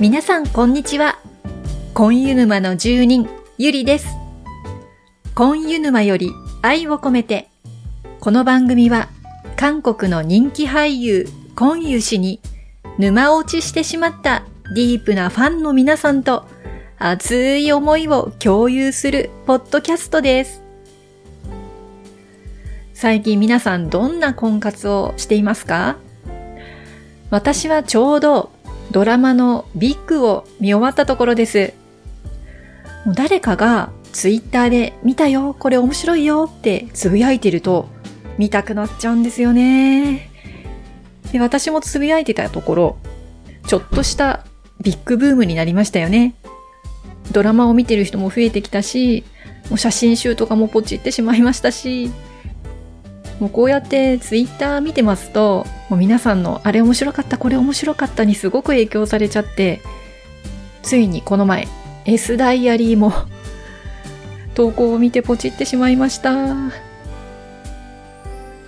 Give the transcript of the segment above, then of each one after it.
皆さんこんにちは。コンユ沼の住人、ゆりです。コンユ沼より愛を込めて、この番組は韓国の人気俳優、コンユ氏に沼落ちしてしまったディープなファンの皆さんと熱い思いを共有するポッドキャストです。最近皆さんどんな婚活をしていますか？私はちょうどドラマのビッグを見終わったところです。もう誰かがツイッターで見たよ、これ面白いよってつぶやいてると見たくなっちゃうんですよね。で、私もつぶやいてたところ、ちょっとしたビッグブームになりましたよね。ドラマを見てる人も増えてきたし、もう写真集とかもポチってしまいましたし、もうこうやってツイッター見てますと、もう皆さんのあれ面白かった、これ面白かったにすごく影響されちゃって、ついにこの前、S ダイアリーも 投稿を見てポチってしまいました。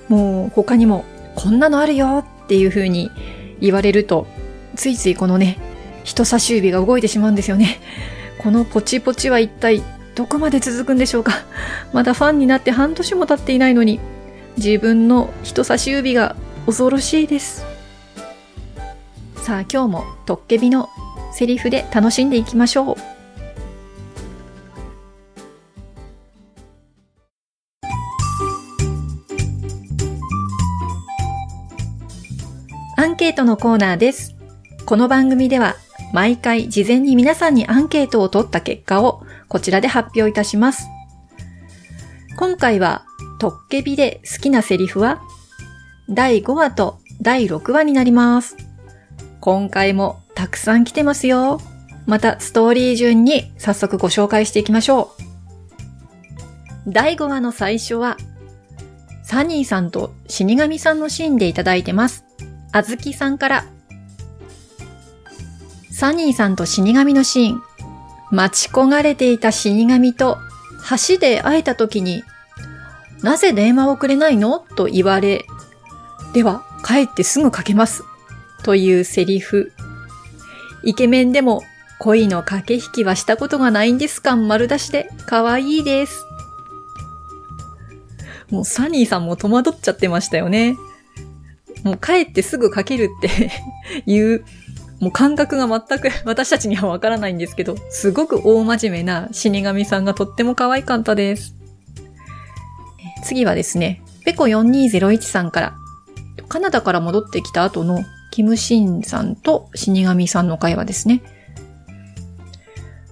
もう他にもこんなのあるよっていう風に言われると、ついついこのね、人差し指が動いてしまうんですよね。このポチポチは一体どこまで続くんでしょうかまだファンになって半年も経っていないのに、自分の人差し指が恐ろしいです。さあ今日もトッケビのセリフで楽しんでいきましょう。アンケートのコーナーです。この番組では毎回事前に皆さんにアンケートを取った結果をこちらで発表いたします。今回はトッケビで好きなセリフは？第5話と第6話になります。今回もたくさん来てますよ。またストーリー順に早速ご紹介していきましょう。第5話の最初は、サニーさんと死神さんのシーンでいただいてます。あずきさんから。サニーさんと死神のシーン。待ち焦がれていた死神と橋で会えた時に、なぜ電話をくれないの？と言われ、では帰ってすぐかけます。というセリフ。イケメンでも恋の駆け引きはしたことがないんです感丸出しで可愛いです。もうサニーさんも戸惑っちゃってましたよね。もう帰ってすぐかけるって いう、もう感覚が全く私たちにはわからないんですけど、すごく大真面目な死神さんがとっても可愛かったです。次はですね、ペコ4201さんから、カナダから戻ってきた後のキムシンさんと死神さんの会話ですね。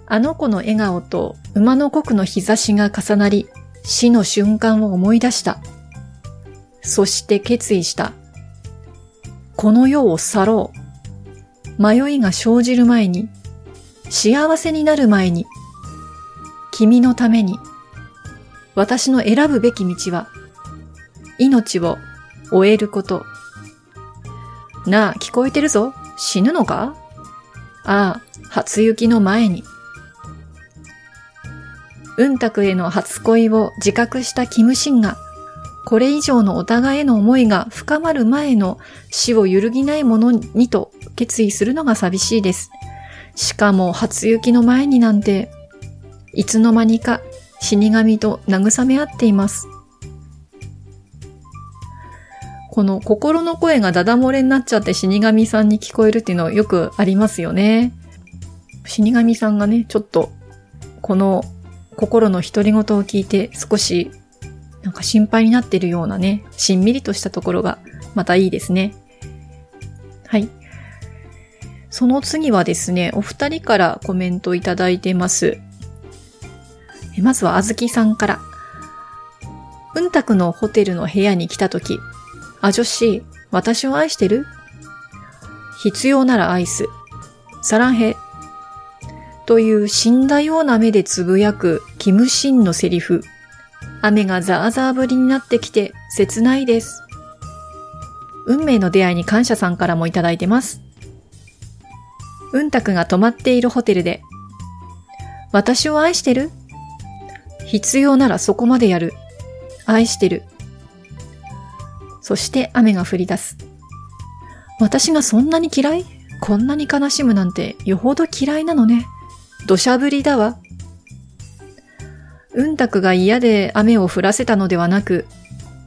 あの子の笑顔と馬の国の日差しが重なり、死の瞬間を思い出した。そして決意した。この世を去ろう。迷いが生じる前に、幸せになる前に、君のために、私の選ぶべき道は、命を終えること。なあ、聞こえてるぞ。死ぬのか？ああ、初雪の前に。うんたくへの初恋を自覚したキムシンが、これ以上のお互いへの思いが深まる前の死を揺るぎないものにと決意するのが寂しいです。しかも初雪の前になんて、いつの間にか死神と慰め合っています。この心の声がダダ漏れになっちゃって死神さんに聞こえるっていうのはよくありますよね。死神さんがね、ちょっとこの心の独り言を聞いて少しなんか心配になってるようなね、しんみりとしたところがまたいいですね。はい。その次はですね、お二人からコメントいただいてます。まずはあずきさんから。うんたくのホテルの部屋に来たとき、あ女子、私を愛してる？必要なら愛す。サランヘ。という死んだような目でつぶやくキムシンのセリフ。雨がザーザー降りになってきて切ないです。運命の出会いに感謝さんからもいただいてます。うんたくが泊まっているホテルで、私を愛してる？必要ならそこまでやる。愛してる。そして雨が降り出す。私がそんなに嫌い？こんなに悲しむなんてよほど嫌いなのね。土砂降りだわ。うんたくが嫌で雨を降らせたのではなく、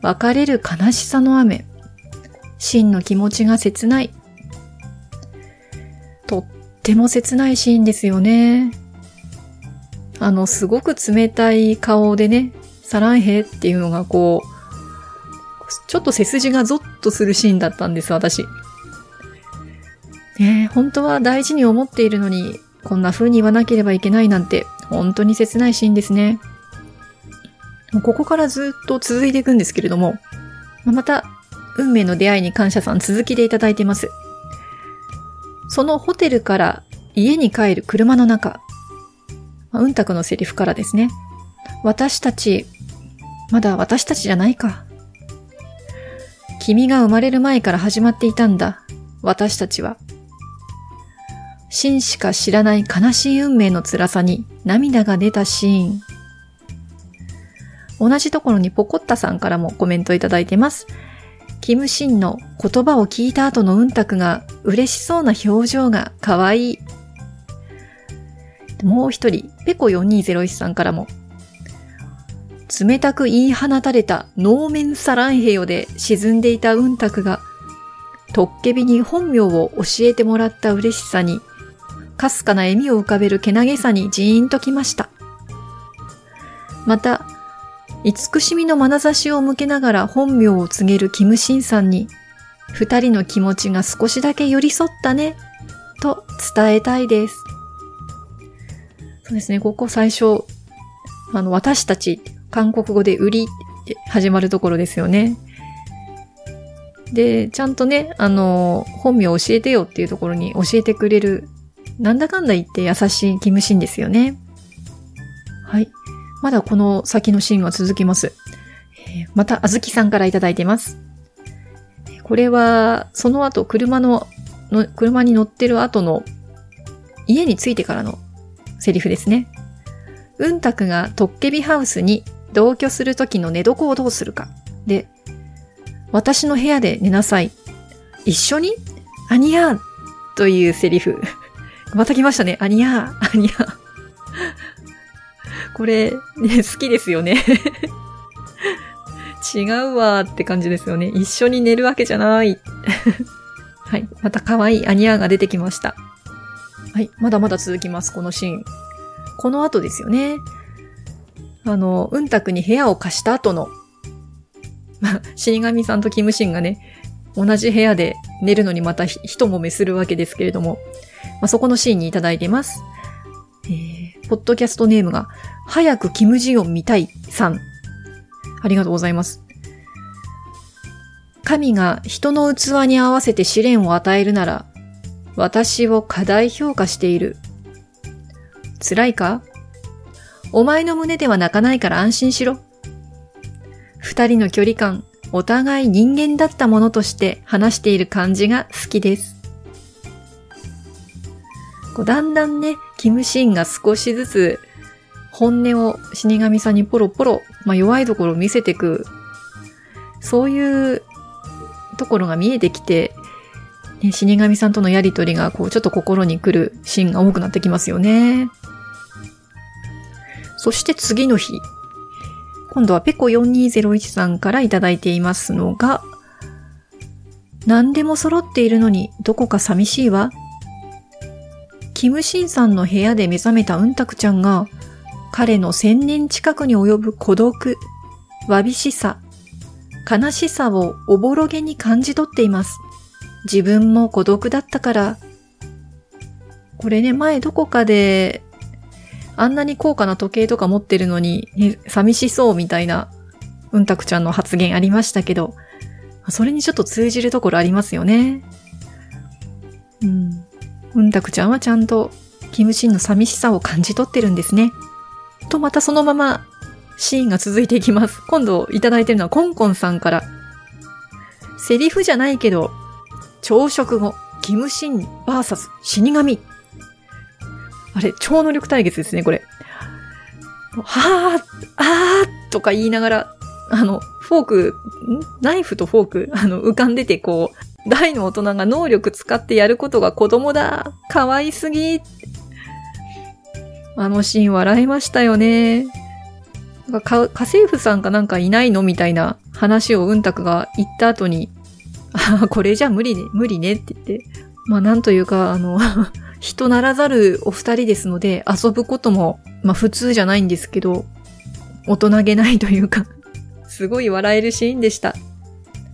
別れる悲しさの雨。真の気持ちが切ない。とっても切ないシーンですよね。あの、すごく冷たい顔でね、サランヘっていうのがこう、ちょっと背筋がゾッとするシーンだったんです、私。ね本当は大事に思っているのに、こんな風に言わなければいけないなんて、本当に切ないシーンですね。ここからずっと続いていくんですけれども、また、運命の出会いに感謝さん続きでいただいています。そのホテルから家に帰る車の中、うんたくのセリフからですね。私たち、まだ私たちじゃないか。君が生まれる前から始まっていたんだ。私たちは。真しか知らない悲しい運命の辛さに涙が出たシーン。同じところにポコッタさんからもコメントいただいてます。キムシンの言葉を聞いた後のうんたくが嬉しそうな表情が可愛い。もう一人、ペコ4201さんからも、冷たく言い放たれた能面サランヘヨで沈んでいたうんたくが、トッケビに本名を教えてもらった嬉しさに、かすかな笑みを浮かべるけなげさにジーンときました。また、慈しみの眼差しを向けながら本名を告げるキムシンさんに、二人の気持ちが少しだけ寄り添ったね、と伝えたいです。そうですね、ここ最初、あの、私たち、韓国語で売りって始まるところですよね。で、ちゃんとね、あの、本名を教えてよっていうところに教えてくれる、なんだかんだ言って優しいキムシンですよね。はい。まだこの先のシーンは続きます。え、また、あずきさんからいただいてます。これは、その後、車の、の車に乗ってる後の、家に着いてからのセリフですね。うんたくがトッケビハウスに同居するときの寝床をどうするか。で、私の部屋で寝なさい。一緒に？アニヤーというセリフ。また来ましたね。アニヤー、アニヤー。これ、ね、好きですよね 違うわーって感じですよね。一緒に寝るわけじゃない。はい。また可愛いアニャーが出てきました。はい。まだまだ続きます、このシーン。この後ですよね。あの、うんたくに部屋を貸した後の、まあ、死神さんとキムシンがね、同じ部屋で寝るのにまた一揉めするわけですけれども、まあ、そこのシーンにいただいています。えー、ポッドキャストネームが、早くキムジヨン見たいさん。ありがとうございます。神が人の器に合わせて試練を与えるなら、私を過大評価している。辛いか？お前の胸では泣かないから安心しろ。二人の距離感、お互い人間だったものとして話している感じが好きです。こうだんだんね、キムシンが少しずつ本音を死神さんにポロポロ、まあ、弱いところを見せていく、そういうところが見えてきて、ね、死神さんとのやりとりが、こう、ちょっと心に来るシーンが多くなってきますよね。そして次の日。今度はペコ4201さんからいただいていますのが、何でも揃っているのにどこか寂しいわ。キムシンさんの部屋で目覚めたうんたくちゃんが、彼の千年近くに及ぶ孤独、わびしさ、悲しさをおぼろげに感じ取っています。自分も孤独だったから。これね、前どこかで、あんなに高価な時計とか持ってるのに、ね、寂しそうみたいな、うんたくちゃんの発言ありましたけど、それにちょっと通じるところありますよね。うん。うんたくちゃんはちゃんと、キムシンの寂しさを感じ取ってるんですね。とまたそのままシーンが続いていきます。今度いただいてるのはコンコンさんから。セリフじゃないけど、朝食後、キムシンバーサス死神。あれ、超能力対決ですね、これ。はぁ、あーとか言いながら、あの、フォーク、ナイフとフォーク、あの、浮かんでてこう、大の大人が能力使ってやることが子供だ。可愛すぎ。あのシーン笑いましたよね。か家政婦さんかなんかいないのみたいな話をうんたくが言った後に、これじゃ無理ね、無理ねって言って。まあなんというか、あの 人ならざるお二人ですので、遊ぶことも、まあ普通じゃないんですけど、大人げないというか すごい笑えるシーンでした。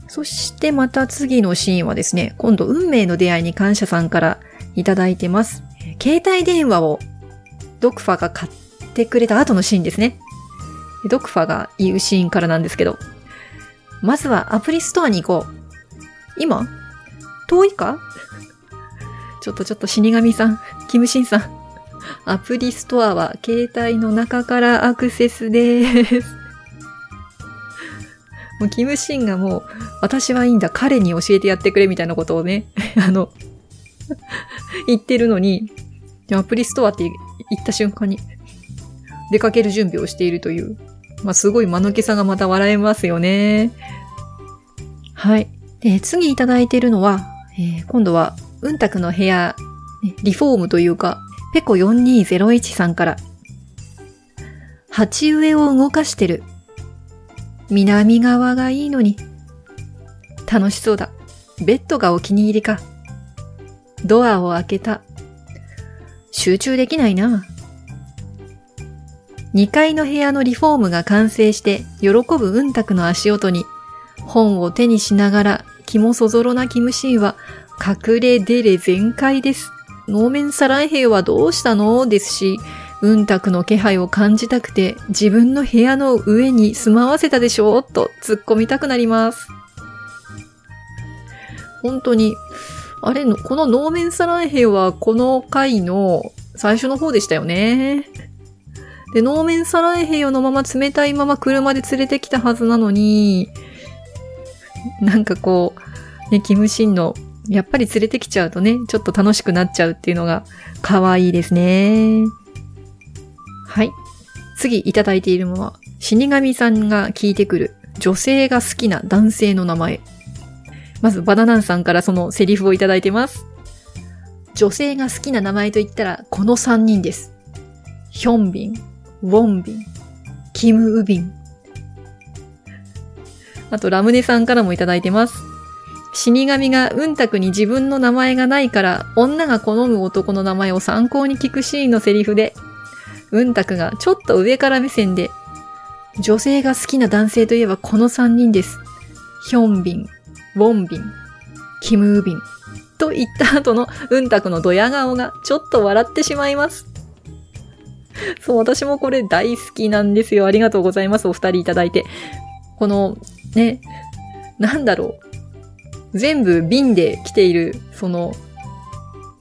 そしてまた次のシーンはですね、今度運命の出会いに感謝さんからいただいてます。携帯電話をドクファが買ってくれた後のシーンですね。ドクファが言うシーンからなんですけど、まずはアプリストアに行こう。今？遠いか？ちょっとちょっと死神さん、キムシンさん。アプリストアは携帯の中からアクセスです。もうキムシンがもう、私はいいんだ、彼に教えてやってくれみたいなことをね、あの言ってるのに、アプリストアって言った瞬間に、出かける準備をしているという、まあ、すごい間抜けさがまた笑えますよね。はい。で、次いただいているのは、えー、今度は、うんたくの部屋、リフォームというか、ペコ4201さんから、鉢植えを動かしてる。南側がいいのに。楽しそうだ。ベッドがお気に入りか。ドアを開けた。集中できないな。2階の部屋のリフォームが完成して喜ぶうんたくの足音に本を手にしながら気もそぞろなキムシーは隠れデレ全開です。能面サラン兵はどうしたの？ですし、うんたくの気配を感じたくて自分の部屋の上に住まわせたでしょう？と突っ込みたくなります。本当に、あれの、この能面サラン兵はこの回の最初の方でしたよね。で、能面サラン兵をのまま冷たいまま車で連れてきたはずなのに、なんかこう、ね、キムシンの、やっぱり連れてきちゃうとね、ちょっと楽しくなっちゃうっていうのが可愛いですね。はい。次いただいているのは、死神さんが聞いてくる女性が好きな男性の名前。まずバナナンさんからそのセリフをいただいてます。女性が好きな名前と言ったらこの3人です。ヒョンビン、ウォンビン、キムウビン。あとラムネさんからもいただいてます。死神がうんたくに自分の名前がないから女が好む男の名前を参考に聞くシーンのセリフでうんたくがちょっと上から目線で、女性が好きな男性といえばこの3人です。ヒョンビン、ウォンビン、キムービン。と言った後のうんたくのドヤ顔がちょっと笑ってしまいます。そう、私もこれ大好きなんですよ。ありがとうございます。お二人いただいて。この、ね、なんだろう。全部瓶で来ている、その、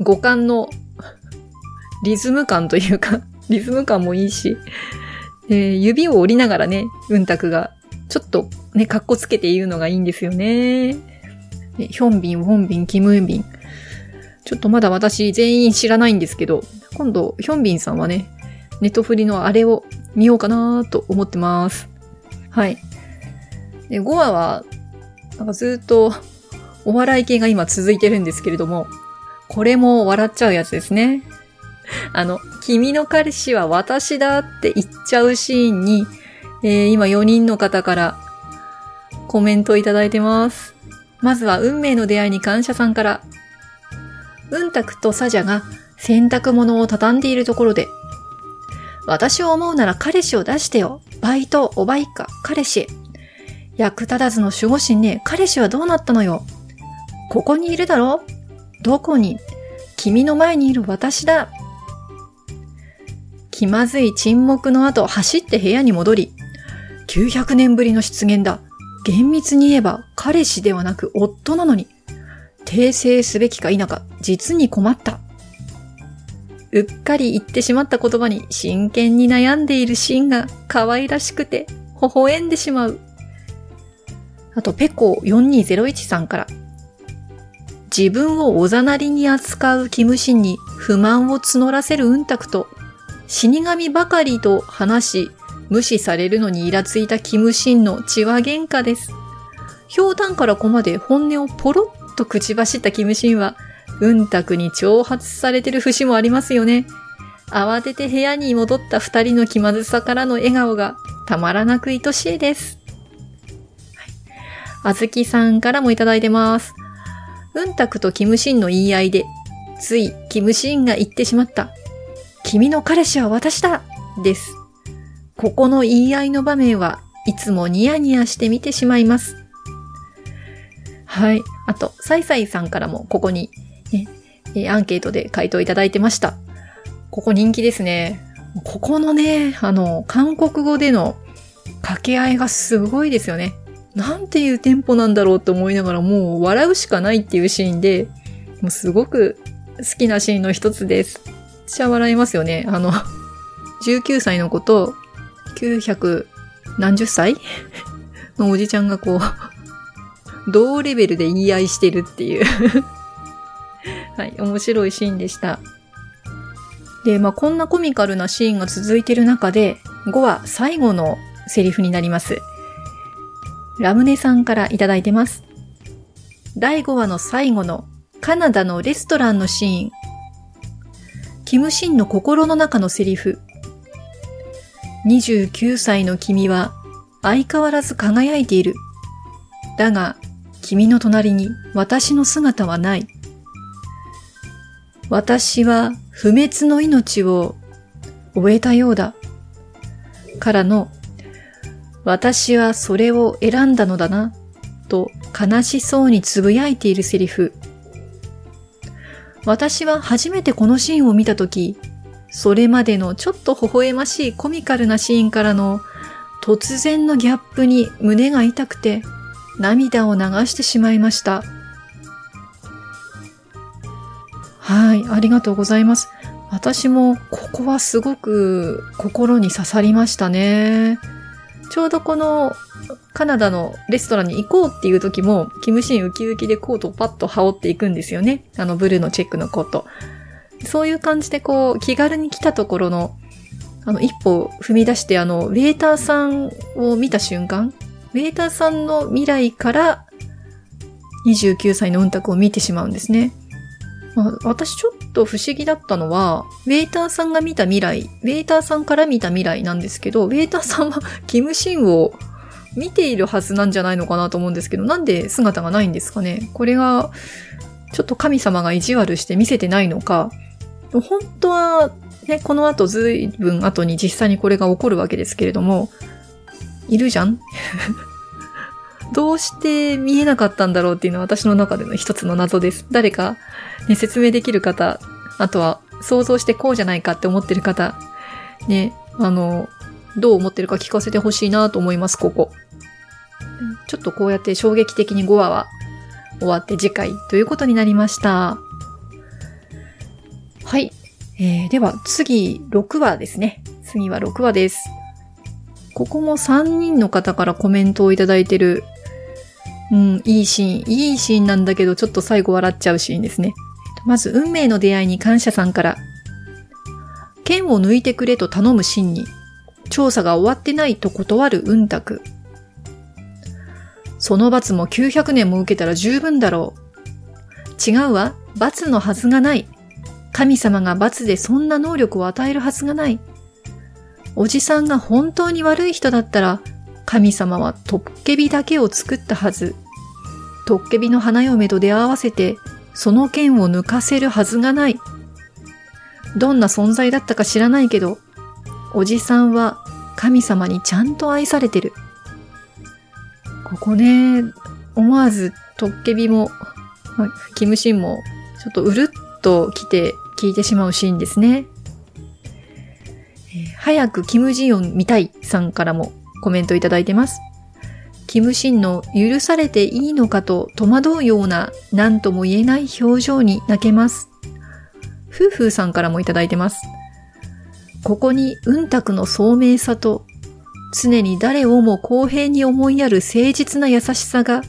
五感のリズム感というか リズム感もいいし、えー、指を折りながらね、うんたくが、ちょっとね、かっこつけて言うのがいいんですよね。ヒョンビン、ウォンビン、キムンビン。ちょっとまだ私全員知らないんですけど、今度、ヒョンビンさんはね、ネットフリのあれを見ようかなと思ってます。はい。で、5話は、なんかずっとお笑い系が今続いてるんですけれども、これも笑っちゃうやつですね。あの、君の彼氏は私だって言っちゃうシーンに、えー、今4人の方からコメントいただいてます。まずは運命の出会いに感謝さんから。うんたくとサジャが洗濯物を畳んでいるところで、私を思うなら彼氏を出してよ。バイト、おバイカ、彼氏。役立たずの守護神ね、彼氏はどうなったのよ。ここにいるだろどこに？君の前にいる私だ。気まずい沈黙の後、走って部屋に戻り、900年ぶりの出現だ。厳密に言えば彼氏ではなく夫なのに、訂正すべきか否か、実に困った。うっかり言ってしまった言葉に真剣に悩んでいるシーンが可愛らしくて、微笑んでしまう。あと、ペコ4201さんから、自分をおざなりに扱うキムシンに不満を募らせるうんたくと、死神ばかりと話し、無視されるのにイラついたキムシンの血は喧嘩です。氷炭からコマで本音をポロッと口走ったキムシンは、うんたくに挑発されてる節もありますよね。慌てて部屋に戻った二人の気まずさからの笑顔がたまらなく愛しいです。あずきさんからもいただいてます。うんたくとキムシンの言い合いで、ついキムシンが言ってしまった。君の彼氏は私だです。ここの言い合いの場面はいつもニヤニヤして見てしまいます。はい。あと、サイサイさんからもここに、ね、アンケートで回答いただいてました。ここ人気ですね。ここのね、あの、韓国語での掛け合いがすごいですよね。なんていうテンポなんだろうって思いながらもう笑うしかないっていうシーンで、もうすごく好きなシーンの一つです。めっちゃ笑いますよね。あの、19歳の子と900何十歳？のおじちゃんがこう、同レベルで言い合いしてるっていうはい、面白いシーンでした。で、まあ、こんなコミカルなシーンが続いてる中で、5は最後のセリフになります。ラムネさんからいただいてます。第5話の最後のカナダのレストランのシーン。キムシンの心の中のセリフ。29歳の君は相変わらず輝いている。だが、君の隣に私の姿はない。私は不滅の命を終えたようだ。からの、私はそれを選んだのだな、と悲しそうにつぶやいているセリフ。私は初めてこのシーンを見たとき、それまでのちょっと微笑ましいコミカルなシーンからの突然のギャップに胸が痛くて涙を流してしまいました。はい、ありがとうございます。私もここはすごく心に刺さりましたね。ちょうどこのカナダのレストランに行こうっていう時も、キムシンウキウキでコートをパッと羽織っていくんですよね。あのブルーのチェックのコート。そういう感じでこう、気軽に来たところの、あの、一歩踏み出して、あの、ウェーターさんを見た瞬間、ウェーターさんの未来から29歳の運卓を見てしまうんですね。まあ、私ちょっと不思議だったのは、ウェーターさんが見た未来、ウェーターさんから見た未来なんですけど、ウェーターさんは キムシンを見ているはずなんじゃないのかなと思うんですけど、なんで姿がないんですかね？これが、ちょっと神様が意地悪して見せてないのか、本当はね、この後ずいぶん後に実際にこれが起こるわけですけれども、いるじゃん？どうして見えなかったんだろうっていうのは私の中での一つの謎です。誰か、ね、説明できる方、あとは想像してこうじゃないかって思ってる方、ね、あの、どう思ってるか聞かせてほしいなと思います、ここ。ちょっとこうやって衝撃的に5話は終わって次回ということになりました。はい。えー、では次6話ですね。次は6話です。ここも3人の方からコメントをいただいてるうん、いいシーン、いいシーンなんだけど、ちょっと最後笑っちゃうシーンですね。まず、運命の出会いに感謝さんから、剣を抜いてくれと頼むシーンに、調査が終わってないと断る運卓。その罰も900年も受けたら十分だろう。違うわ。罰のはずがない。神様が罰でそんな能力を与えるはずがない。おじさんが本当に悪い人だったら、神様はトッケビだけを作ったはず。トッケビの花嫁と出会わせて、その剣を抜かせるはずがない。どんな存在だったか知らないけど、おじさんは神様にちゃんと愛されてる。ここね、思わずトッケビも、キムシンも、ちょっとうるっと来て聞いてしまうシーンですね。早くキムジヨン見たいさんからもコメントいただいてます。キムシンの許されていいのかと戸惑うような何とも言えない表情に泣けます。夫婦さんからもいただいてます。ここに運卓の聡明さと常に誰をも公平に思いやる誠実な優しさが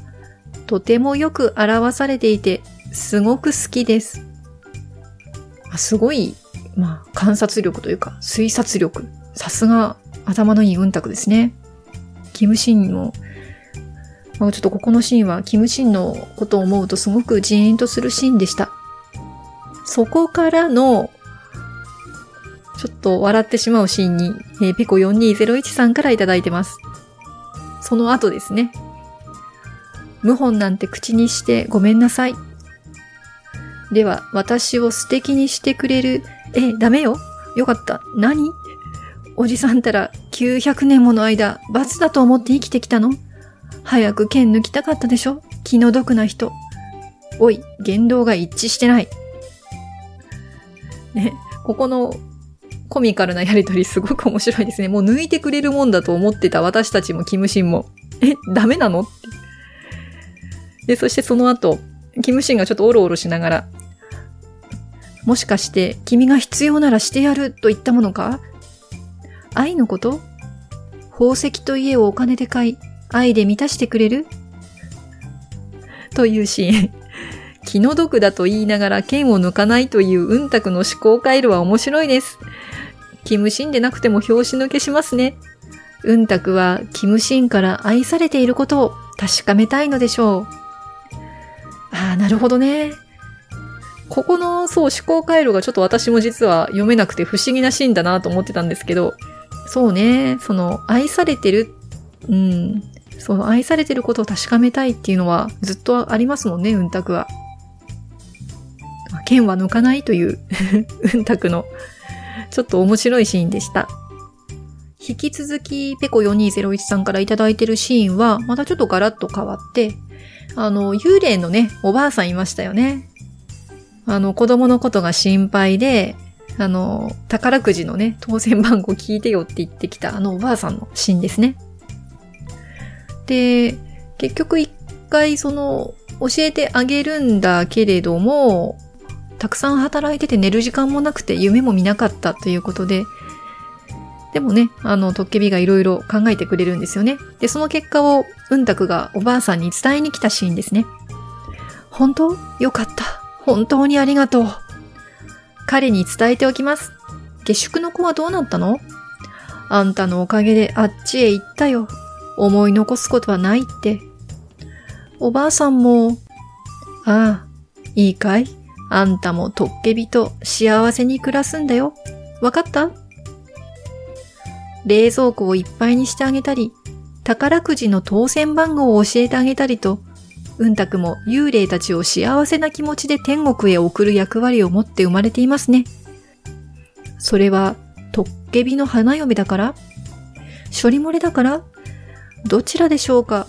とてもよく表されていてすごく好きです。すごい、まあ、観察力というか推察力。さすが頭のいい運卓ですね。キムシンも、まあ、ちょっとここのシーンはキムシンのことを思うとすごくジーンとするシーンでした。そこからの、ちょっと笑ってしまうシーンに、えー、ペコ4201さんからいただいてます。その後ですね。謀反なんて口にしてごめんなさい。では、私を素敵にしてくれる。え、ダメよよかった。何？おじさんたら900年もの間、罰だと思って生きてきたの？早く剣抜きたかったでしょ？気の毒な人。おい、言動が一致してない。ね、ここのコミカルなやりとりすごく面白いですね。もう抜いてくれるもんだと思ってた私たちもキムシンも。え、ダメなの？って。で、そしてその後、キムシンがちょっとオロオロしながら、もしかして君が必要ならしてやると言ったものか？愛のこと？宝石と家をお金で買い、愛で満たしてくれる？というシーン。気の毒だと言いながら剣を抜かないといううんたくの思考回路は面白いです。キムシンでなくても拍子抜けしますね。うんたくはキムシンから愛されていることを確かめたいのでしょう。ああ、なるほどね。ここの、そう、思考回路がちょっと私も実は読めなくて不思議なシーンだなと思ってたんですけど、そうね、その、愛されてる、うん、その愛されてることを確かめたいっていうのはずっとありますもんね、うんたくは。剣は抜かないという うんたくの、ちょっと面白いシーンでした。引き続き、ペコ4201さんからいただいてるシーンは、またちょっとガラッと変わって、あの、幽霊のね、おばあさんいましたよね。あの、子供のことが心配で、あの、宝くじのね、当選番号聞いてよって言ってきたあのおばあさんのシーンですね。で、結局一回その、教えてあげるんだけれども、たくさん働いてて寝る時間もなくて夢も見なかったということで、でもね、あの、トッケビがいろいろ考えてくれるんですよね。で、その結果を、うんたくがおばあさんに伝えに来たシーンですね。本当？よかった。本当にありがとう。彼に伝えておきます。下宿の子はどうなったの？あんたのおかげであっちへ行ったよ。思い残すことはないって。おばあさんも、ああ、いいかい？あんたもトッケビと幸せに暮らすんだよ。わかった？冷蔵庫をいっぱいにしてあげたり、宝くじの当選番号を教えてあげたりと、うんたくも幽霊たちを幸せな気持ちで天国へ送る役割を持って生まれていますね。それは、トッケビの花嫁だから？処理漏れだから？どちらでしょうか？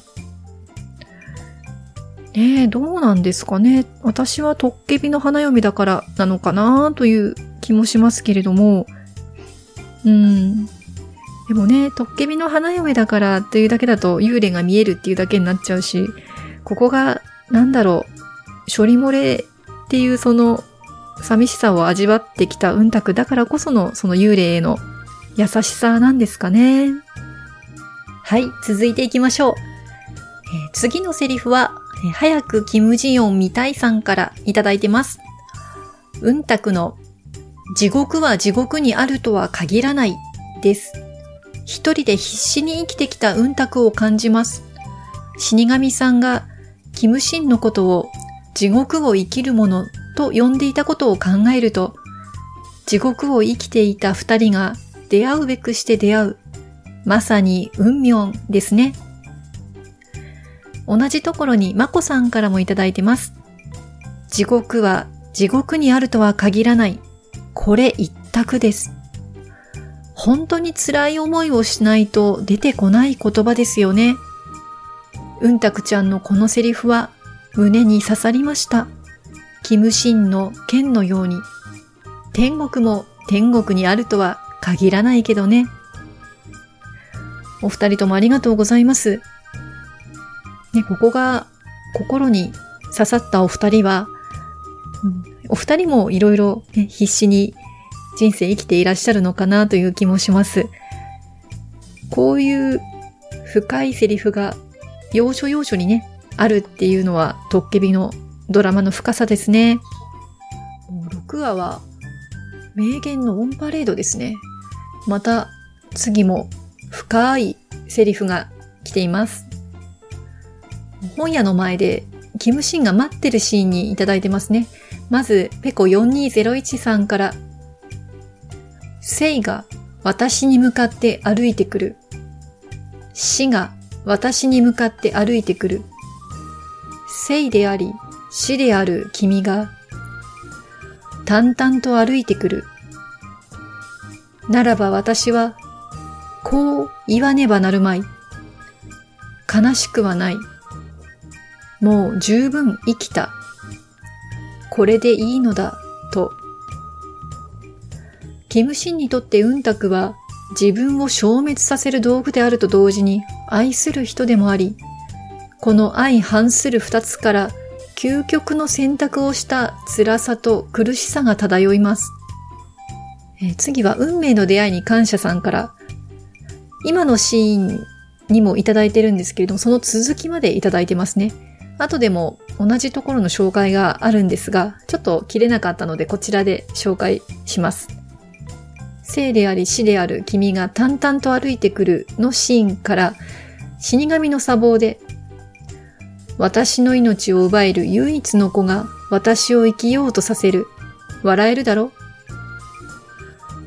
ねえ、どうなんですかね？私はトッケビの花嫁だからなのかなという気もしますけれども、うん。でもね、トッケビの花嫁だからというだけだと幽霊が見えるっていうだけになっちゃうし、ここが、なんだろう、処理漏れっていうその寂しさを味わってきたうんたくだからこそのその幽霊への優しさなんですかね。はい、続いていきましょう。えー、次のセリフは、え、早くキムジヨン見たいさんからいただいてます。うんたくの地獄は地獄にあるとは限らないです。一人で必死に生きてきたうんたくを感じます。死神さんがキムシンのことを地獄を生きる者と呼んでいたことを考えると、地獄を生きていた二人が出会うべくして出会う。まさに運命ですね。同じところにまこさんからもいただいてます。地獄は地獄にあるとは限らない。これ一択です。本当に辛い思いをしないと出てこない言葉ですよね。うんたくちゃんのこのセリフは胸に刺さりました。キムシンの剣のように。天国も天国にあるとは限らないけどね。お二人ともありがとうございます。ね、ここが心に刺さったお二人は、うん、お二人もいろいろ必死に人生生きていらっしゃるのかなという気もします。こういう深いセリフが要所要所にね、あるっていうのは、トッケビのドラマの深さですね。6話は、名言のオンパレードですね。また、次も深いセリフが来ています。本屋の前で、キムシンが待ってるシーンにいただいてますね。まず、ペコ4201さんから、セイが私に向かって歩いてくる。死が私に向かって歩いてくる。生であり、死である君が、淡々と歩いてくる。ならば私は、こう言わねばなるまい。悲しくはない。もう十分生きた。これでいいのだ、と。キムシンにとってウンタクは自分を消滅させる道具であると同時に愛する人でもあり、この相反する二つから究極の選択をした辛さと苦しさが漂います。え次は運命の出会いに感謝さんから、今のシーンにもいただいてるんですけれども、その続きまでいただいてますね。後でも同じところの紹介があるんですが、ちょっと切れなかったのでこちらで紹介します。生であり死である君が淡々と歩いてくるのシーンから死神の砂防で私の命を奪える唯一の子が私を生きようとさせる。笑えるだろ？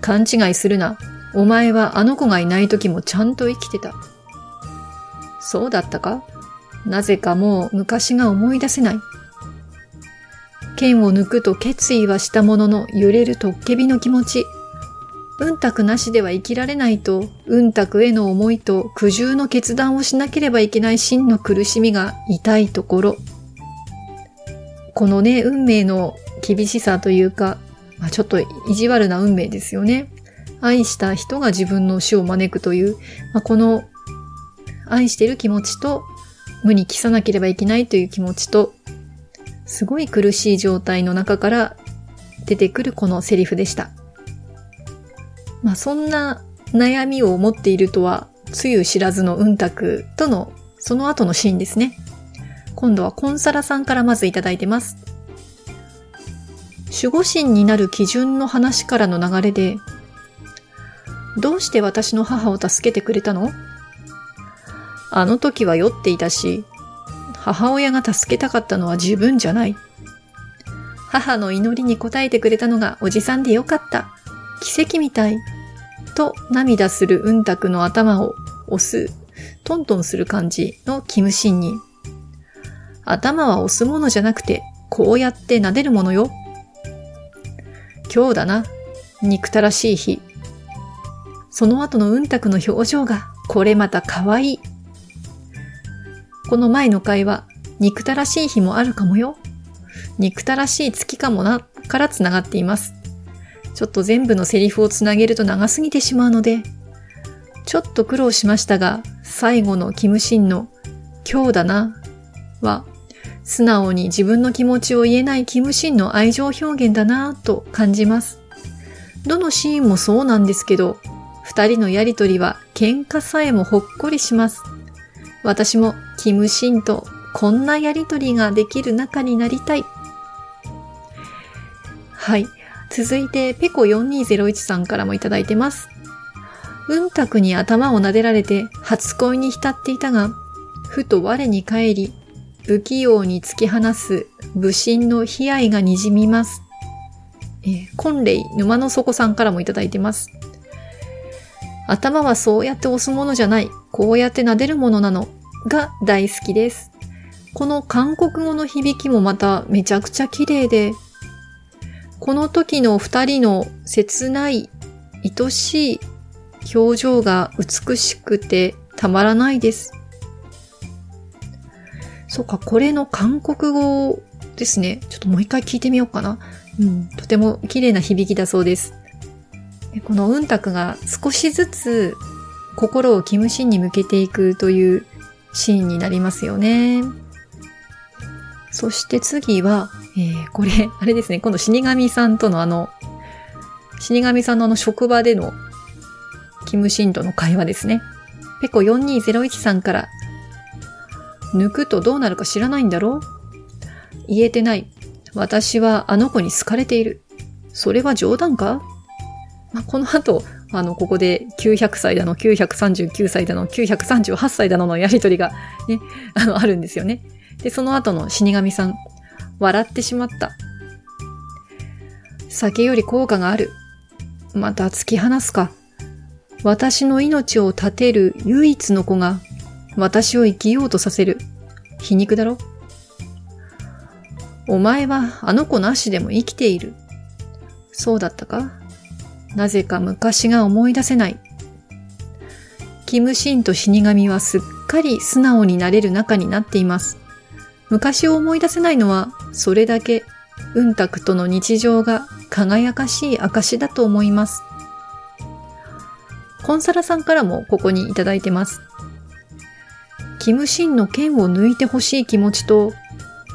勘違いするな。お前はあの子がいない時もちゃんと生きてた。そうだったか？なぜかもう昔が思い出せない。剣を抜くと決意はしたものの揺れるトッケビの気持ち。うんたくなしでは生きられないと、うんたくへの思いと苦渋の決断をしなければいけない真の苦しみが痛いところ。このね、運命の厳しさというか、まあ、ちょっと意地悪な運命ですよね。愛した人が自分の死を招くという、まあ、この愛してる気持ちと無に帰さなければいけないという気持ちと、すごい苦しい状態の中から出てくるこのセリフでした。まあそんな悩みを持っているとは、つゆ知らずのうんたくとのその後のシーンですね。今度はコンサラさんからまずいただいてます。守護神になる基準の話からの流れで、どうして私の母を助けてくれたの？あの時は酔っていたし、母親が助けたかったのは自分じゃない。母の祈りに応えてくれたのがおじさんでよかった。奇跡みたい。と涙するうんたくの頭を押す、トントンする感じのキムシンに。頭は押すものじゃなくて、こうやって撫でるものよ。今日だな。憎たらしい日。その後のうんたくの表情が、これまた可愛い。この前の会話、憎たらしい日もあるかもよ。憎たらしい月かもな、から繋がっています。ちょっと全部のセリフをつなげると長すぎてしまうので、ちょっと苦労しましたが、最後のキムシンの今日だなは、素直に自分の気持ちを言えないキムシンの愛情表現だなぁと感じます。どのシーンもそうなんですけど、二人のやりとりは喧嘩さえもほっこりします。私もキムシンとこんなやりとりができる仲になりたい。はい。続いて、ペコ4201さんからもいただいてます。うんたくに頭を撫でられて初恋に浸っていたが、ふと我に返り、不器用に突き放す武神の悲哀が滲みます。えー、コ霊沼の底さんからもいただいてます。頭はそうやって押すものじゃない。こうやって撫でるものなの。が大好きです。この韓国語の響きもまためちゃくちゃ綺麗で、この時の二人の切ない、愛しい表情が美しくてたまらないです。そうか、これの韓国語ですね。ちょっともう一回聞いてみようかな。うん、とても綺麗な響きだそうです。このうんたくが少しずつ心をキムシンに向けていくというシーンになりますよね。そして次は、えー、これ、あれですね、今度死神さんとのあの、死神さんのあの職場でのキムシンとの会話ですね。ペコ4201さんから、抜くとどうなるか知らないんだろう言えてない。私はあの子に好かれている。それは冗談か？まあ、この後、あの、ここで900歳だの、939歳だの、938歳だののやりとりがね、あの、あるんですよね。で、その後の死神さん、笑ってしまった。酒より効果がある。また突き放すか。私の命を絶てる唯一の子が、私を生きようとさせる。皮肉だろお前はあの子なしでも生きている。そうだったかなぜか昔が思い出せない。キムシンと死神はすっかり素直になれる仲になっています。昔を思い出せないのは、それだけ、うんたくとの日常が輝かしい証だと思います。コンサラさんからもここにいただいてます。キムシンの剣を抜いてほしい気持ちと、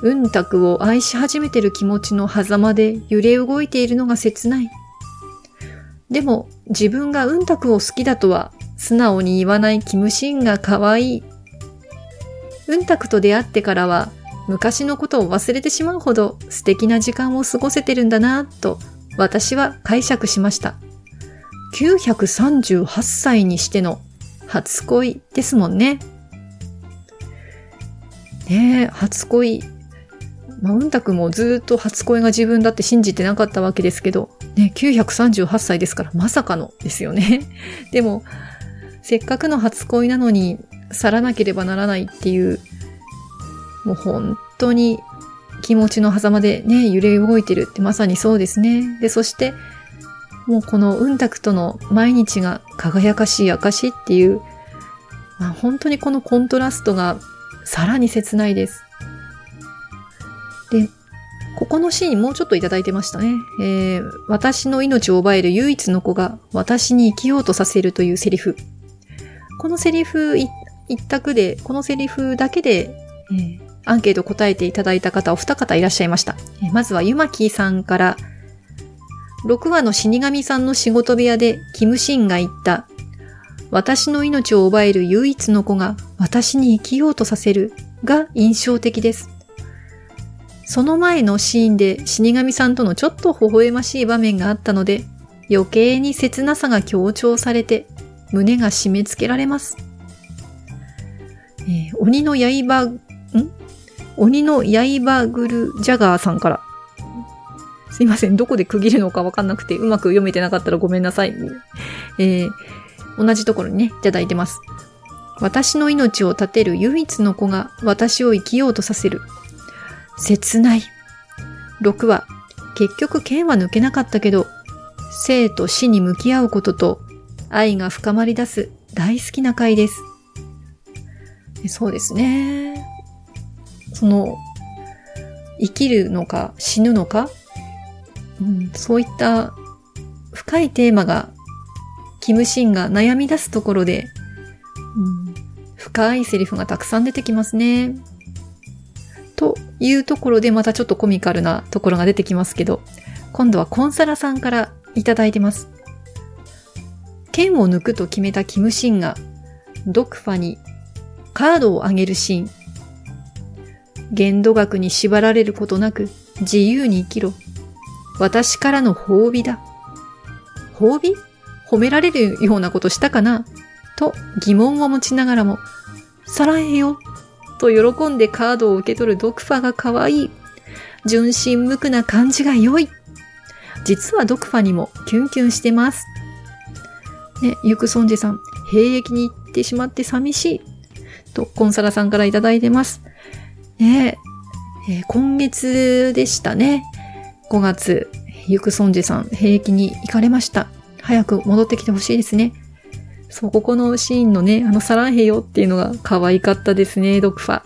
うんたくを愛し始めてる気持ちの狭間で揺れ動いているのが切ない。でも自分がうんたくを好きだとは素直に言わないキムシンが可愛い。うんたくと出会ってからは昔のことを忘れてしまうほど素敵な時間を過ごせてるんだなぁと私は解釈しました。938歳にしての初恋ですもんね。ねえ、初恋。まあ、うんたくもずっと初恋が自分だって信じてなかったわけですけど、ね、938歳ですからまさかのですよね。でも、せっかくの初恋なのに去らなければならないっていう、もう本当に気持ちの狭間でね、揺れ動いてるってまさにそうですね。で、そして、もうこのうんたくとの毎日が輝かしい証っていう、まあ、本当にこのコントラストがさらに切ないです。で、ここのシーンもうちょっといただいてましたね。えー、私の命を奪える唯一の子が私に生きようとさせるというセリフ。このセリフ一択で、このセリフだけで、えー、アンケート答えていただいた方お二方いらっしゃいました。え、まずはゆまきさんから、6話の死神さんの仕事部屋でキムシンが言った、私の命を奪える唯一の子が私に生きようとさせるが印象的です。その前のシーンで死神さんとのちょっと微笑ましい場面があったので、余計に切なさが強調されて、胸が締め付けられます。えー、鬼の刃、鬼の刃グルジャガーさんから。すいません。どこで区切るのかわかんなくて、うまく読めてなかったらごめんなさい。えー、同じところにね、いただいてます。私の命を絶てる唯一の子が私を生きようとさせる。切ない。6は、結局剣は抜けなかったけど、生と死に向き合うことと愛が深まり出す大好きな回です。そうですね。その、生きるのか死ぬのか、うん、そういった深いテーマが、キムシンが悩み出すところで、うん、深いセリフがたくさん出てきますね。というところでまたちょっとコミカルなところが出てきますけど、今度はコンサラさんからいただいてます。剣を抜くと決めたキムシンが、ドクファにカードを上げるシーン。限度額に縛られることなく自由に生きろ。私からの褒美だ。褒美？褒められるようなことしたかな？と疑問を持ちながらも、さらえよと喜んでカードを受け取るドクファが可愛い。純真無垢な感じが良い。実はドクファにもキュンキュンしてます。ね、ゆくそんじさん、兵役に行ってしまって寂しい。と、コンサラさんからいただいてます。ねえー、今月でしたね。5月、ゆくそんじさん、兵役に行かれました。早く戻ってきてほしいですね。そう、ここのシーンのね、あの、サランヘヨっていうのが可愛かったですね、ドクファ。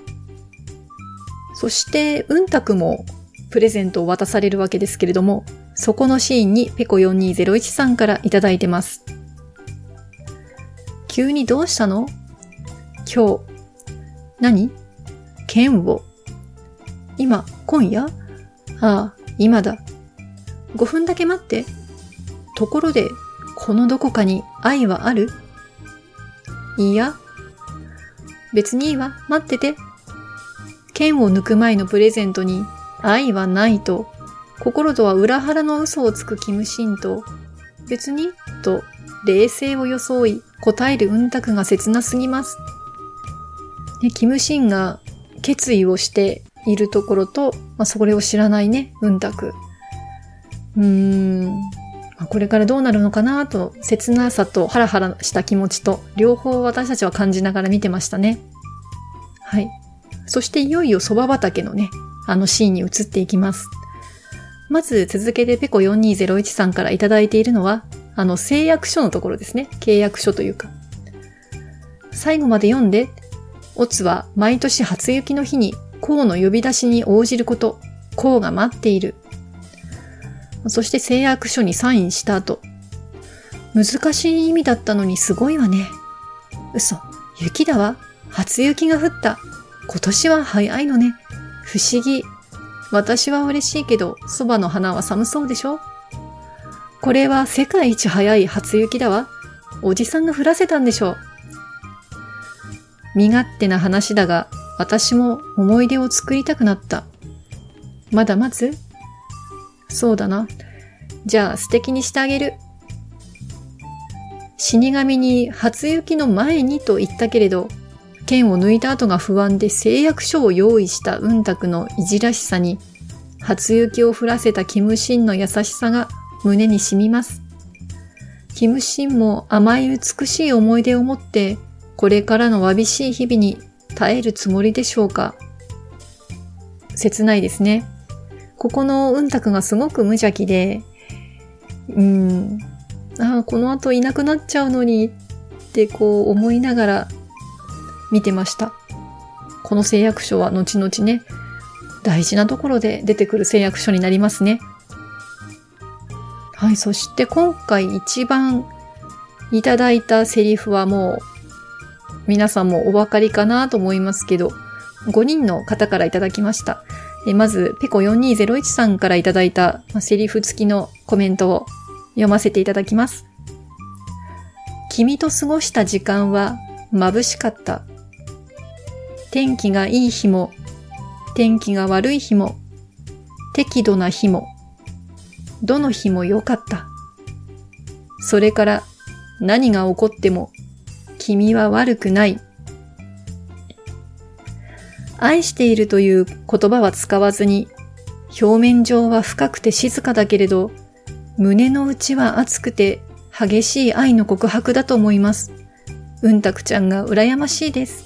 そして、うんたくもプレゼントを渡されるわけですけれども、そこのシーンにペコ4201さんからいただいてます。急にどうしたの？今日。何？剣を。今、今夜？ああ、今だ。5分だけ待って。ところで、このどこかに愛はある？いや。別にいいわ。待ってて。剣を抜く前のプレゼントに愛はないと、心とは裏腹の嘘をつくキムシンと、別に？と冷静を装い、答えるうんたくが切なすぎます。ね、キムシンが決意をしているところと、まあ、それを知らないね、うんたく。うーん、まあ、これからどうなるのかなと、切なさとハラハラした気持ちと、両方私たちは感じながら見てましたね。はい。そしていよいよ蕎麦畑のね、あのシーンに移っていきます。まず続けてペコ4201さんからいただいているのは、あの誓約書のところですね。契約書というか。最後まで読んで、オツは毎年初雪の日にコウの呼び出しに応じること、コウが待っている。そして誓約書にサインした後、難しい意味だったのにすごいわね。嘘、雪だわ。初雪が降った。今年は早いのね。不思議。私は嬉しいけど、蕎麦の花は寒そうでしょこれは世界一早い初雪だわ。おじさんが降らせたんでしょう。身勝手な話だが、私も思い出を作りたくなった。まだ待つ？そうだな。じゃあ素敵にしてあげる。死神に初雪の前にと言ったけれど、剣を抜いた後が不安で誓約書を用意した雲卓のいじらしさに、初雪を降らせたキムシンの優しさが胸に染みます。キムシンも甘い美しい思い出を持って、これからのわびしい日々に耐えるつもりでしょうか？切ないですね。ここのうんたくがすごく無邪気で、うん、ああ、この後いなくなっちゃうのにってこう思いながら見てました。この誓約書は後々ね、大事なところで出てくる誓約書になりますね。はい、そして今回一番いただいたセリフはもう皆さんもお分かりかなと思いますけど、5人の方からいただきました。まず、ペコ4201さんからいただいた、まセリフ付きのコメントを読ませていただきます。君と過ごした時間は眩しかった。天気がいい日も、天気が悪い日も、適度な日も、どの日も良かった。それから何が起こっても君は悪くない。愛しているという言葉は使わずに、表面上は深くて静かだけれど、胸の内は熱くて激しい愛の告白だと思います。うんたくちゃんが羨ましいです。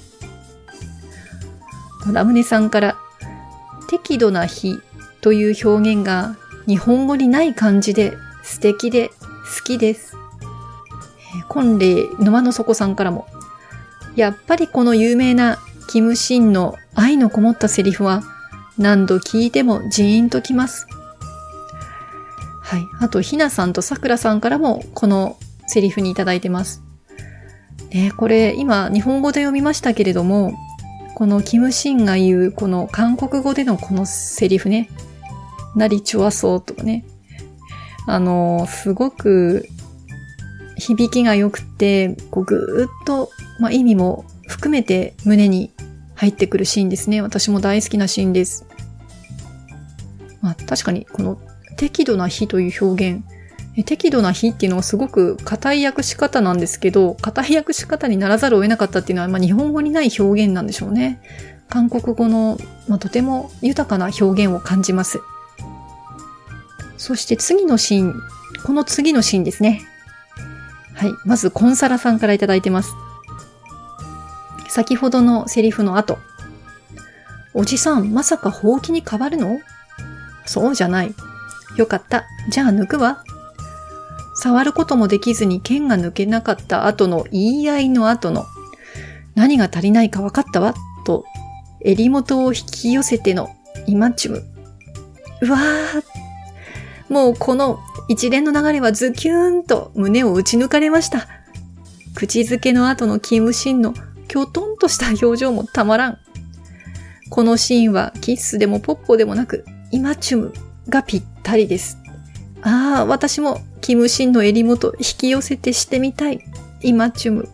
ラムネさんから、適度な日という表現が日本語にない感じで素敵で好きです。婚礼沼の底さんからも、やっぱりこの有名なキムシンの愛のこもったセリフは何度聞いてもジーンときます。はい。あと、ひなさんとさくらさんからもこのセリフにいただいてます。ね、これ今日本語で読みましたけれども、このキムシンが言うこの韓国語でのこのセリフね、なりちょわそうとかね、あの、すごく響きが良くて、こうぐーっと、まあ、意味も含めて胸に入ってくるシーンですね。私も大好きなシーンです。まあ、確かに、この適度な日という表現、適度な日っていうのはすごく硬い訳し方なんですけど、硬い訳し方にならざるを得なかったっていうのは、まあ、日本語にない表現なんでしょうね。韓国語の、まあ、とても豊かな表現を感じます。そして次のシーン、この次のシーンですね。はい。まず、コンサラさんからいただいてます。先ほどのセリフの後。おじさん、まさかほうきに変わるの？そうじゃない。よかった。じゃあ抜くわ。触ることもできずに剣が抜けなかった後の言い合いの後の何が足りないか分かったわ？と、襟元を引き寄せてのイマチュム。うわーっ。もうこの一連の流れはズキューンと胸を打ち抜かれました。口づけの後のキムシンのきょとんとした表情もたまらん。このシーンはキッスでもポッポでもなく、イマチュムがぴったりです。ああ、私もキムシンの襟元引き寄せてしてみたい。イマチュム。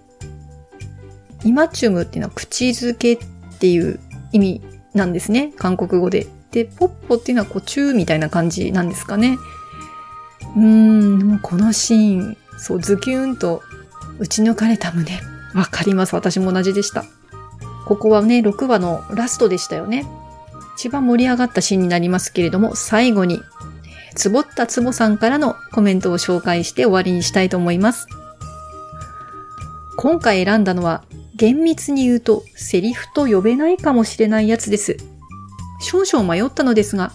イマチュムっていうのは口づけっていう意味なんですね。韓国語で。で、ポッポっていうのはこう、チューみたいな感じなんですかね。うーん、このシーン、そう、ズキューンと打ち抜かれた胸。わかります。私も同じでした。ここはね、6話のラストでしたよね。一番盛り上がったシーンになりますけれども、最後に、つぼったつぼさんからのコメントを紹介して終わりにしたいと思います。今回選んだのは、厳密に言うとセリフと呼べないかもしれないやつです。少々迷ったのですが、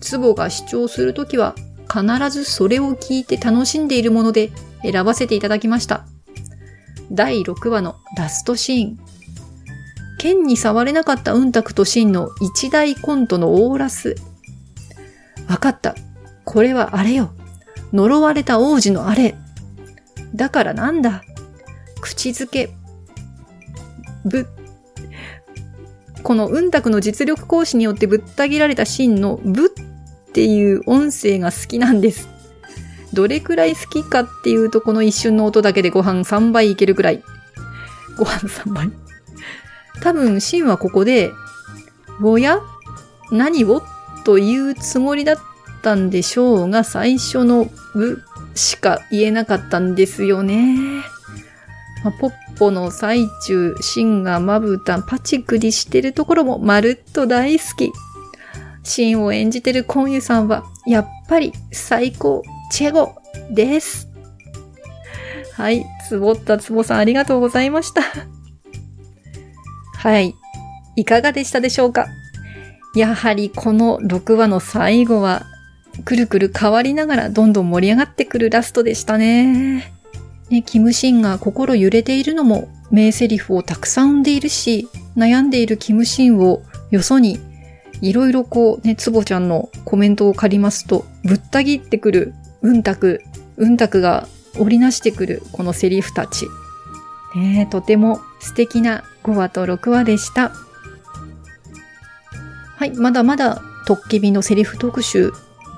ツボが主張するときは必ずそれを聞いて楽しんでいるもので選ばせていただきました。第6話のラストシーン。剣に触れなかったうんたくとシンの一大コントのオーラス。わかった。これはあれよ。呪われた王子のあれ。だからなんだ。口づけ。ぶ、このうんたくの実力行使によってぶった切られたシーンのぶっていう音声が好きなんです。どれくらい好きかっていうとこの一瞬の音だけでご飯3倍いけるくらい。ご飯3倍。多分、シンはここで、おや何をというつもりだったんでしょうが、最初のぶしか言えなかったんですよね。まあ、ポッポの最中、シンがまぶたパチクリしてるところもまるっと大好き。シンを演じてるコンユさんは、やっぱり最高、チェゴです。はい、つぼったつぼさんありがとうございました。はい。いかがでしたでしょうか？やはりこの6話の最後は、くるくる変わりながらどんどん盛り上がってくるラストでしたね。ね、キムシンが心揺れているのも名台詞をたくさん生んでいるし、悩んでいるキムシンをよそに、いろいろこうね、つぼちゃんのコメントを借りますと、ぶった切ってくる、うんたく、うんたくが織りなしてくるこのセリフたち。ねとても素敵な5話と6話でした。はい、まだまだトッケビのセリフ特集、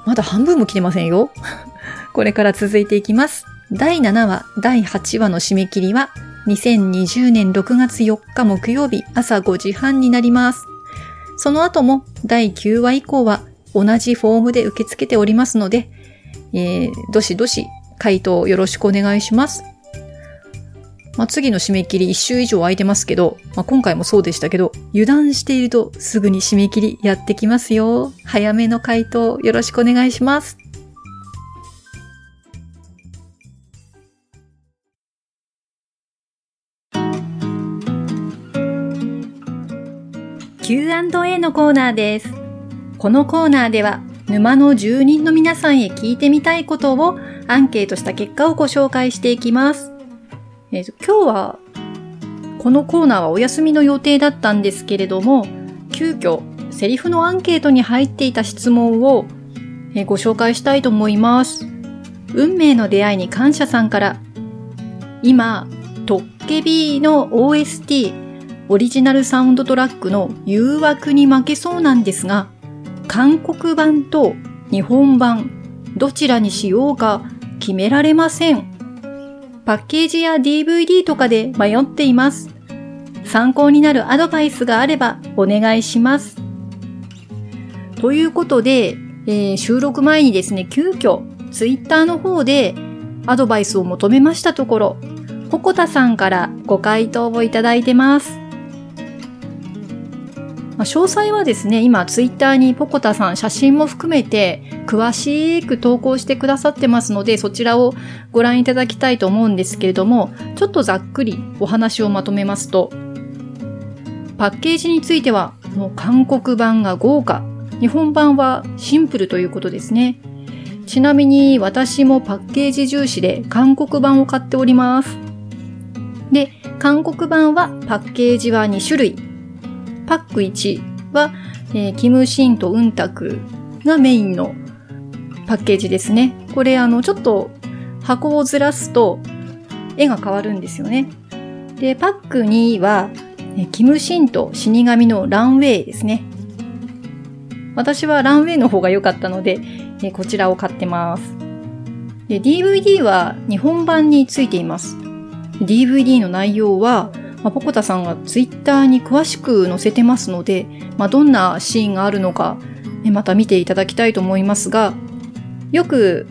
まだ半分も来てませんよ。これから続いていきます。第7話、第8話の締め切りは、2020年6月4日木曜日朝5時半になります。その後も第9話以降は同じフォームで受け付けておりますので、えー、どしどし回答よろしくお願いします。まあ、次の締め切り1週以上空いてますけど、まあ、今回もそうでしたけど、油断しているとすぐに締め切りやってきますよ。早めの回答よろしくお願いします。Q&A のコーナーです。このコーナーでは、沼の住人の皆さんへ聞いてみたいことをアンケートした結果をご紹介していきます。えー、今日は、このコーナーはお休みの予定だったんですけれども、急遽、セリフのアンケートに入っていた質問を、えー、ご紹介したいと思います。運命の出会いに感謝さんから、今、トッケビの OST、オリジナルサウンドトラックの誘惑に負けそうなんですが、韓国版と日本版、どちらにしようか決められません。パッケージや DVD とかで迷っています。参考になるアドバイスがあればお願いします。ということで、えー、収録前にですね、急遽 Twitter の方でアドバイスを求めましたところ、ポコタさんからご回答をいただいてます。まあ、詳細はですね、今ツイッターにポコタさん写真も含めて詳しく投稿してくださってますので、そちらをご覧いただきたいと思うんですけれども、ちょっとざっくりお話をまとめますと、パッケージについては、もう韓国版が豪華、日本版はシンプルということですね。ちなみに私もパッケージ重視で韓国版を買っております。で、韓国版はパッケージは2種類。パック1は、えー、キムシンとウンタクがメインのパッケージですね。これあの、ちょっと箱をずらすと絵が変わるんですよね。で、パック2は、キムシンと死神のランウェイですね。私はランウェイの方が良かったので、こちらを買ってます。で、DVD は日本版についています。DVD の内容は、まあ、ポコタさんがツイッターに詳しく載せてますので、まあ、どんなシーンがあるのか、また見ていただきたいと思いますが、よく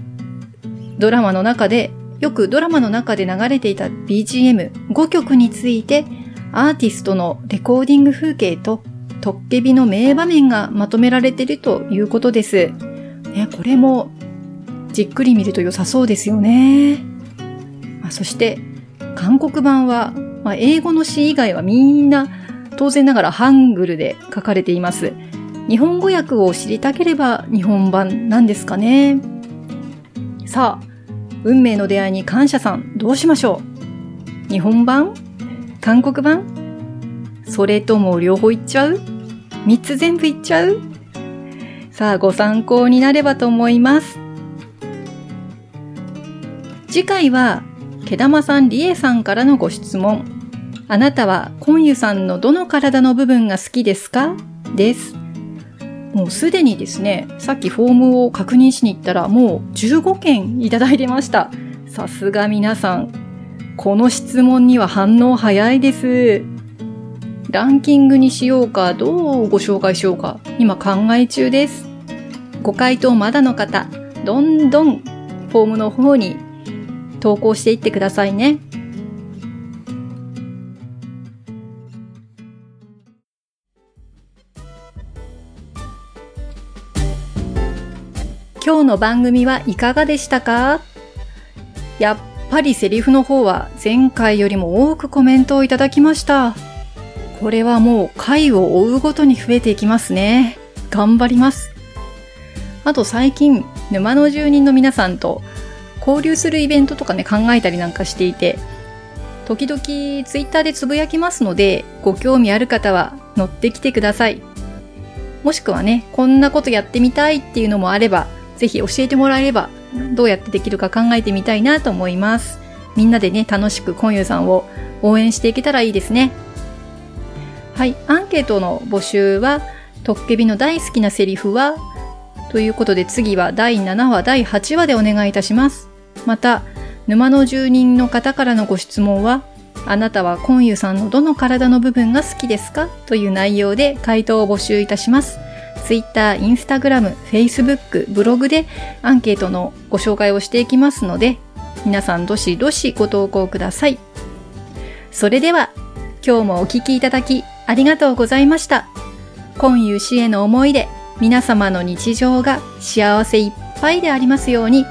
ドラマの中でよくドラマの中で流れていた BGM5 曲について、アーティストのレコーディング風景と、トッケビの名場面がまとめられているということです。ね、これも、じっくり見ると良さそうですよね。まあ、そして、韓国版は、まあ、英語の詩以外はみんな、当然ながらハングルで書かれています。日本語訳を知りたければ日本版なんですかね。さあ、運命の出会いに感謝さん、どうしましょう？日本版？韓国版？それとも両方いっちゃう？三つ全部いっちゃう？さあ、ご参考になればと思います。次回は、毛玉さんりえさんからのご質問。あなたは、コンユさんのどの体の部分が好きですか？です。もうすでにですね、さっきフォームを確認しに行ったらもう15件いただいてました。さすが皆さん。この質問には反応早いです。ランキングにしようか、どうご紹介しようか、今考え中です。ご回答まだの方、どんどんフォームの方に投稿していってくださいね。今日の番組はいかがでしたか？やっぱりセリフの方は前回よりも多くコメントをいただきました。これはもう回を追うごとに増えていきますね。頑張ります。あと最近、沼の住人の皆さんと交流するイベントとかね、考えたりなんかしていて、時々ツイッターでつぶやきますので、ご興味ある方は乗ってきてください。もしくはね、こんなことやってみたいっていうのもあれば、ぜひ教えてもらえれば、どうやってできるか考えてみたいなと思います。みんなでね、楽しくコンユさんを応援していけたらいいですね。はい、アンケートの募集は、トッケビの大好きなセリフはということで次は第7話、第8話でお願いいたします。また、沼の住人の方からのご質問は、あなたはコンユさんのどの体の部分が好きですかという内容で回答を募集いたします。Twitter、Instagram、Facebook、ブログでアンケートのご紹介をしていきますので、皆さんどしどしご投稿ください。それでは、今日もお聴きいただきありがとうございました。今湯氏への思いで皆様の日常が幸せいっぱいでありますように。